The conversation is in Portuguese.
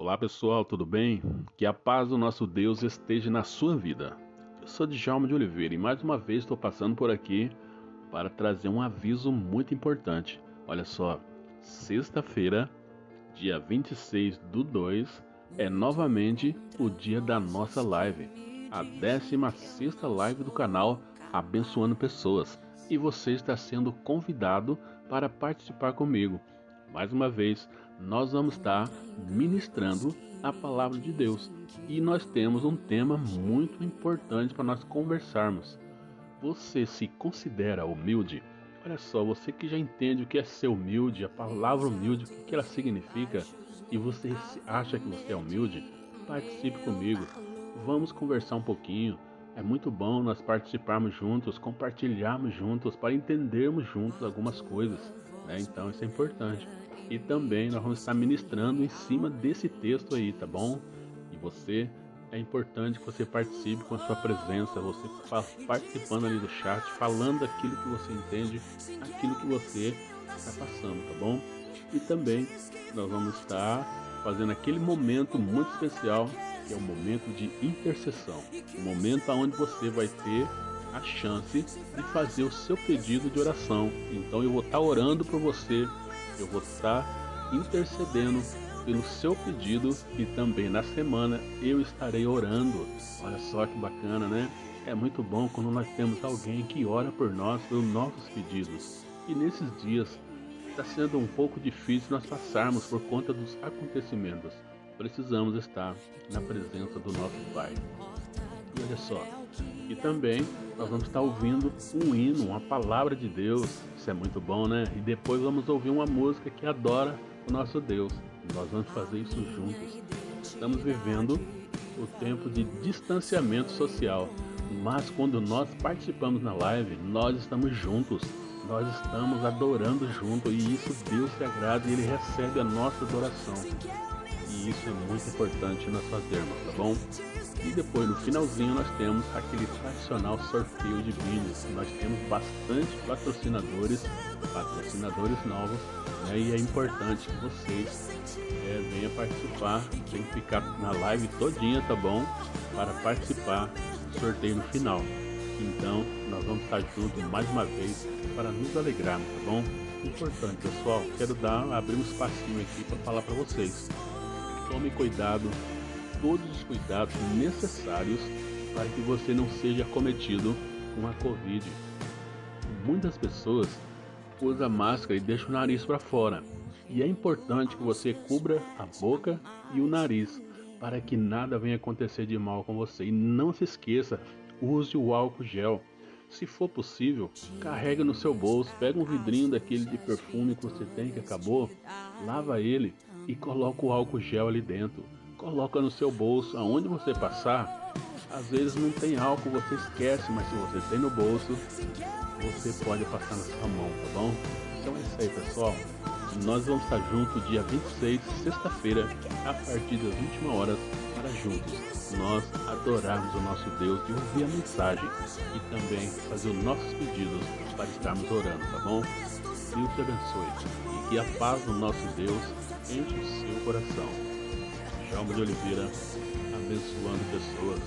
Olá pessoal, tudo bem? Que a paz do nosso Deus esteja na sua vida. Eu sou Djalma de Oliveira e mais uma vez estou passando por aqui para trazer um aviso muito importante. Olha só, sexta-feira, dia 26 do 2, é novamente o dia da nossa live, a 16 live do canal Abençoando Pessoas. E você está sendo convidado para participar comigo. Mais uma vez, nós vamos estar ministrando a palavra de Deus e nós temos um tema muito importante para nós conversarmos. Você se considera humilde? Olha só, você que já entende o que é ser humilde, a palavra humilde, o que ela significa, e você acha que você é humilde, participe comigo. Vamos conversar um pouquinho. É muito bom nós participarmos juntos, compartilharmos juntos, para entendermos juntos algumas coisas. Né? Então isso é importante. E também nós vamos estar ministrando em cima desse texto aí, tá bom? E você é importante que você participe com a sua presença, você participando ali do chat, falando aquilo que você entende, aquilo que você está passando, tá bom? E também nós vamos estar fazendo aquele momento muito especial, que é o momento de intercessão, o momento onde você vai ter a chance de fazer o seu pedido de oração. Então eu vou estar orando por você eu vou estar intercedendo pelo seu pedido e também na semana eu estarei orando. Olha só que bacana, né? É muito bom quando nós temos alguém que ora por nós pelos nossos pedidos. E nesses dias está sendo um pouco difícil nós passarmos por conta dos acontecimentos. Precisamos estar na presença do nosso Pai. E olha só, e também nós vamos estar ouvindo um hino, uma palavra de Deus. Isso é muito bom, né? E depois vamos ouvir uma música que adora o nosso Deus. Nós vamos fazer isso juntos. Estamos vivendo o tempo de distanciamento social, mas quando nós participamos na live, nós estamos juntos. Nós estamos adorando junto e isso Deus se agrada e Ele recebe a nossa adoração. Isso é muito importante nós fazermos, tá bom? E depois no finalzinho nós temos aquele tradicional sorteio de vídeos. Nós temos bastante patrocinadores, patrocinadores novos, né? e é importante que vocês é, venham participar, tem que ficar na live todinha, tá bom? Para participar do sorteio no final. Então nós vamos estar juntos mais uma vez para nos alegrarmos, tá bom? Importante pessoal, quero dar abrir um espacinho aqui para falar para vocês. Tome cuidado todos os cuidados necessários para que você não seja cometido com a Covid. Muitas pessoas usam máscara e deixam o nariz para fora. E é importante que você cubra a boca e o nariz para que nada venha acontecer de mal com você. E não se esqueça, use o álcool gel. Se for possível, carregue no seu bolso, pega um vidrinho daquele de perfume que você tem que acabou, lava ele e coloca o álcool gel ali dentro coloca no seu bolso, aonde você passar. Às vezes não tem álcool, você esquece, mas se você tem no bolso, você pode passar na sua mão, tá bom? Então é isso aí, pessoal. Nós vamos estar juntos dia 26, sexta-feira, a partir das 21 horas, para juntos nós adorarmos o nosso Deus e ouvir a mensagem e também fazer os nossos pedidos para estarmos orando, tá bom? Deus te abençoe e que a paz do nosso Deus enche o seu coração. Djalma de Oliveira, abençoando pessoas.